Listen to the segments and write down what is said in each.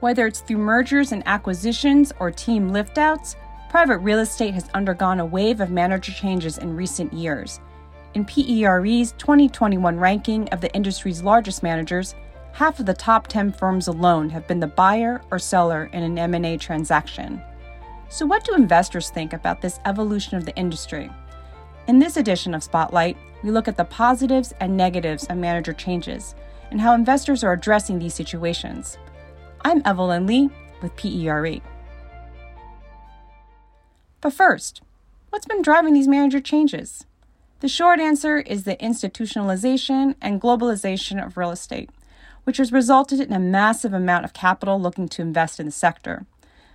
Whether it's through mergers and acquisitions or team liftouts, private real estate has undergone a wave of manager changes in recent years. In PERE's 2021 ranking of the industry's largest managers, half of the top 10 firms alone have been the buyer or seller in an M&A transaction. So what do investors think about this evolution of the industry? In this edition of Spotlight, we look at the positives and negatives of manager changes and how investors are addressing these situations. I'm Evelyn Lee with PERE. But first, what's been driving these manager changes? The short answer is the institutionalization and globalization of real estate, which has resulted in a massive amount of capital looking to invest in the sector.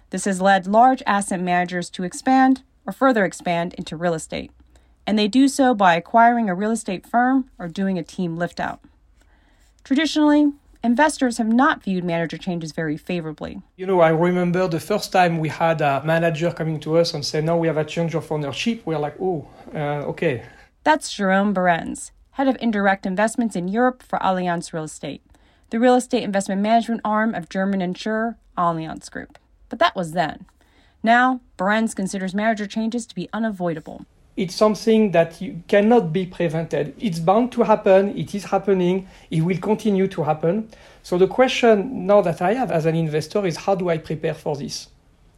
This has led large asset managers to expand or further expand into real estate, and they do so by acquiring a real estate firm or doing a team liftout. Traditionally, investors have not viewed manager changes very favorably. You know, I remember the first time we had a manager coming to us and say, "Now we have a change of ownership." We're like, "Oh, uh, okay." That's Jerome Behrens, head of indirect investments in Europe for Allianz Real Estate, the real estate investment management arm of German insurer Allianz Group. But that was then. Now, Behrens considers manager changes to be unavoidable. It's something that you cannot be prevented. It's bound to happen. It is happening. It will continue to happen. So the question now that I have as an investor is how do I prepare for this?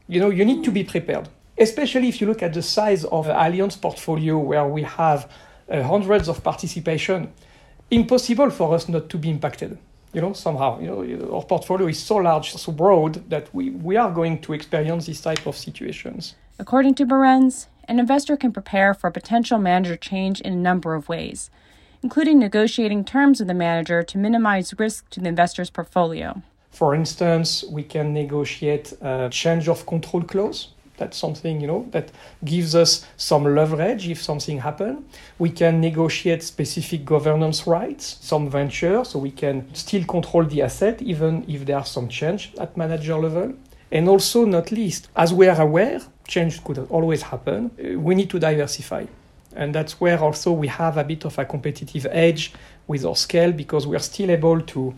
You know, you need to be prepared especially if you look at the size of Allianz portfolio where we have uh, hundreds of participation, impossible for us not to be impacted. You know, somehow, you know, our portfolio is so large, so broad that we, we are going to experience this type of situations. According to Behrens, an investor can prepare for a potential manager change in a number of ways, including negotiating terms with the manager to minimize risk to the investor's portfolio. For instance, we can negotiate a change of control clause. That's something you know that gives us some leverage if something happens we can negotiate specific governance rights some venture so we can still control the asset even if there are some change at manager level. And also not least as we are aware change could always happen we need to diversify and that's where also we have a bit of a competitive edge with our scale because we are still able to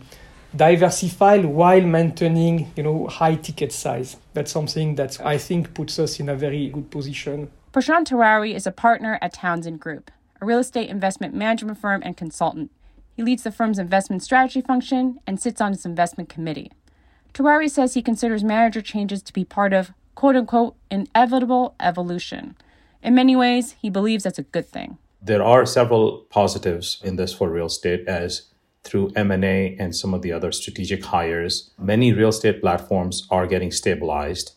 diversify while maintaining, you know, high ticket size. That's something that I think puts us in a very good position. Prashant Tiwari is a partner at Townsend Group, a real estate investment management firm and consultant. He leads the firm's investment strategy function and sits on its investment committee. Tiwari says he considers manager changes to be part of quote unquote inevitable evolution. In many ways, he believes that's a good thing. There are several positives in this for real estate as through M&A and some of the other strategic hires, many real estate platforms are getting stabilized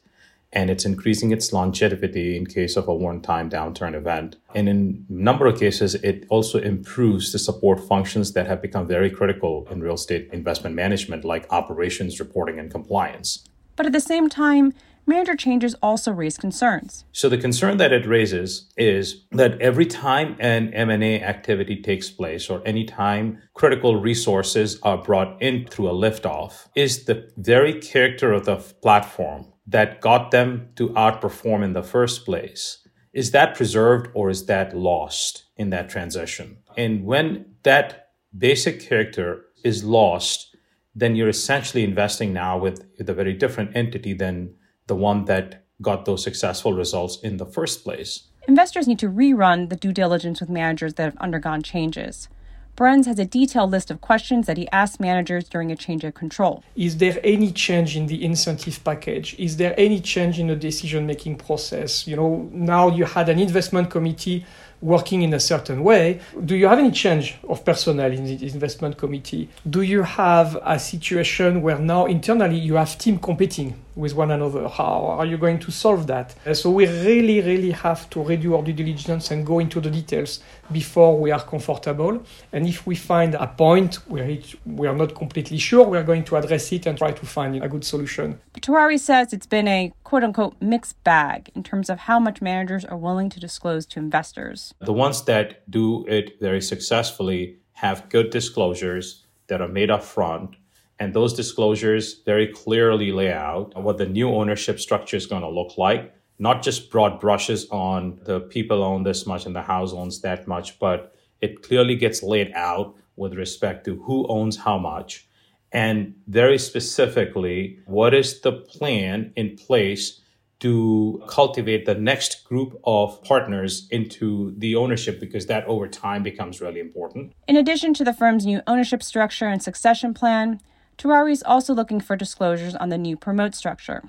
and it's increasing its longevity in case of a one-time downturn event. And in a number of cases, it also improves the support functions that have become very critical in real estate investment management, like operations, reporting, and compliance. But at the same time, manager changes also raise concerns. So the concern that it raises is that every time an M&A activity takes place or any time critical resources are brought in through a liftout is the very character of the platform that got them to outperform in the first place. Is that preserved or is that lost in that transition? And when that basic character is lost, then you're essentially investing now with, with a very different entity than the one that got those successful results in the first place. Investors need to rerun the due diligence with managers that have undergone changes. Behrens has a detailed list of questions that he asks managers during a change of control. Is there any change in the incentive package? Is there any change in the decision making process? You know, now you had an investment committee working in a certain way. Do you have any change of personnel in the investment committee? Do you have a situation where now internally you have team competing with one another? How are you going to solve that? Uh, so we really, really have to redo our due diligence and go into the details before we are comfortable. And if we find a point where it, we are not completely sure, we are going to address it and try to find a good solution. Tiwari says it's been a quote unquote mixed bag in terms of how much managers are willing to disclose to investors. The ones that do it very successfully have good disclosures that are made up front. And those disclosures very clearly lay out what the new ownership structure is going to look like, not just broad brushes on the people own this much and the house owns that much, but it clearly gets laid out with respect to who owns how much. And very specifically, what is the plan in place to cultivate the next group of partners into the ownership? Because that over time becomes really important. In addition to the firm's new ownership structure and succession plan, Tiwari is also looking for disclosures on the new promote structure.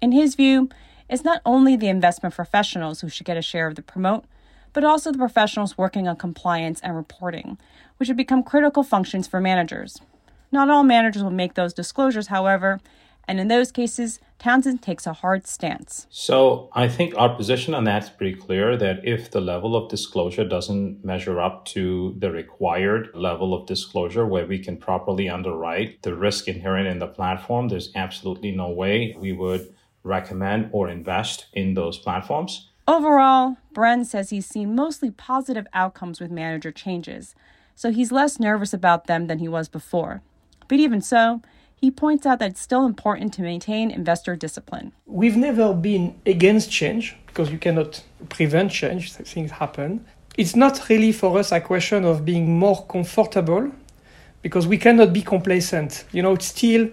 In his view, it's not only the investment professionals who should get a share of the promote, but also the professionals working on compliance and reporting, which have become critical functions for managers. Not all managers will make those disclosures, however, and in those cases, Townsend takes a hard stance. So I think our position on that is pretty clear that if the level of disclosure doesn't measure up to the required level of disclosure where we can properly underwrite the risk inherent in the platform, there's absolutely no way we would recommend or invest in those platforms. Overall, Behrens says he's seen mostly positive outcomes with manager changes, so he's less nervous about them than he was before. But even so, he points out that it's still important to maintain investor discipline. We've never been against change because you cannot prevent change, things happen. It's not really for us a question of being more comfortable because we cannot be complacent. You know, it's still,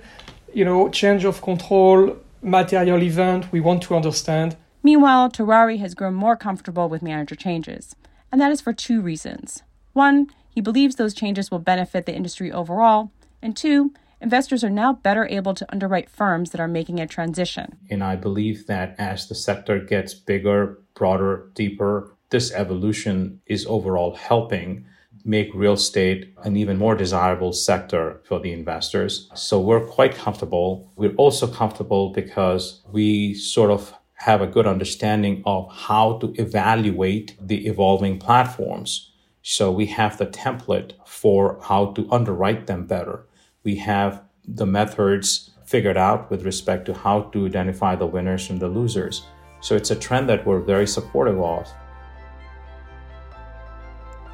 you know, change of control, material event, we want to understand. Meanwhile, Tiwari has grown more comfortable with manager changes, and that is for two reasons. One, he believes those changes will benefit the industry overall, and two, investors are now better able to underwrite firms that are making a transition. And I believe that as the sector gets bigger, broader, deeper, this evolution is overall helping make real estate an even more desirable sector for the investors. So we're quite comfortable. We're also comfortable because we sort of have a good understanding of how to evaluate the evolving platforms. So we have the template for how to underwrite them better we have the methods figured out with respect to how to identify the winners from the losers. So it's a trend that we're very supportive of.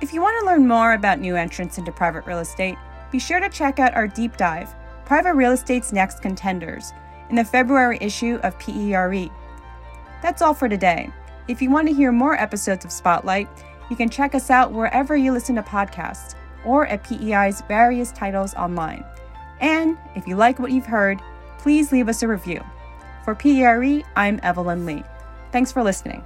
If you want to learn more about new entrants into private real estate, be sure to check out our deep dive, Private Real Estate's Next Contenders, in the February issue of PERE. That's all for today. If you want to hear more episodes of Spotlight, you can check us out wherever you listen to podcasts or at PEI's various titles online. And if you like what you've heard, please leave us a review. For PERE, I'm Evelyn Lee. Thanks for listening.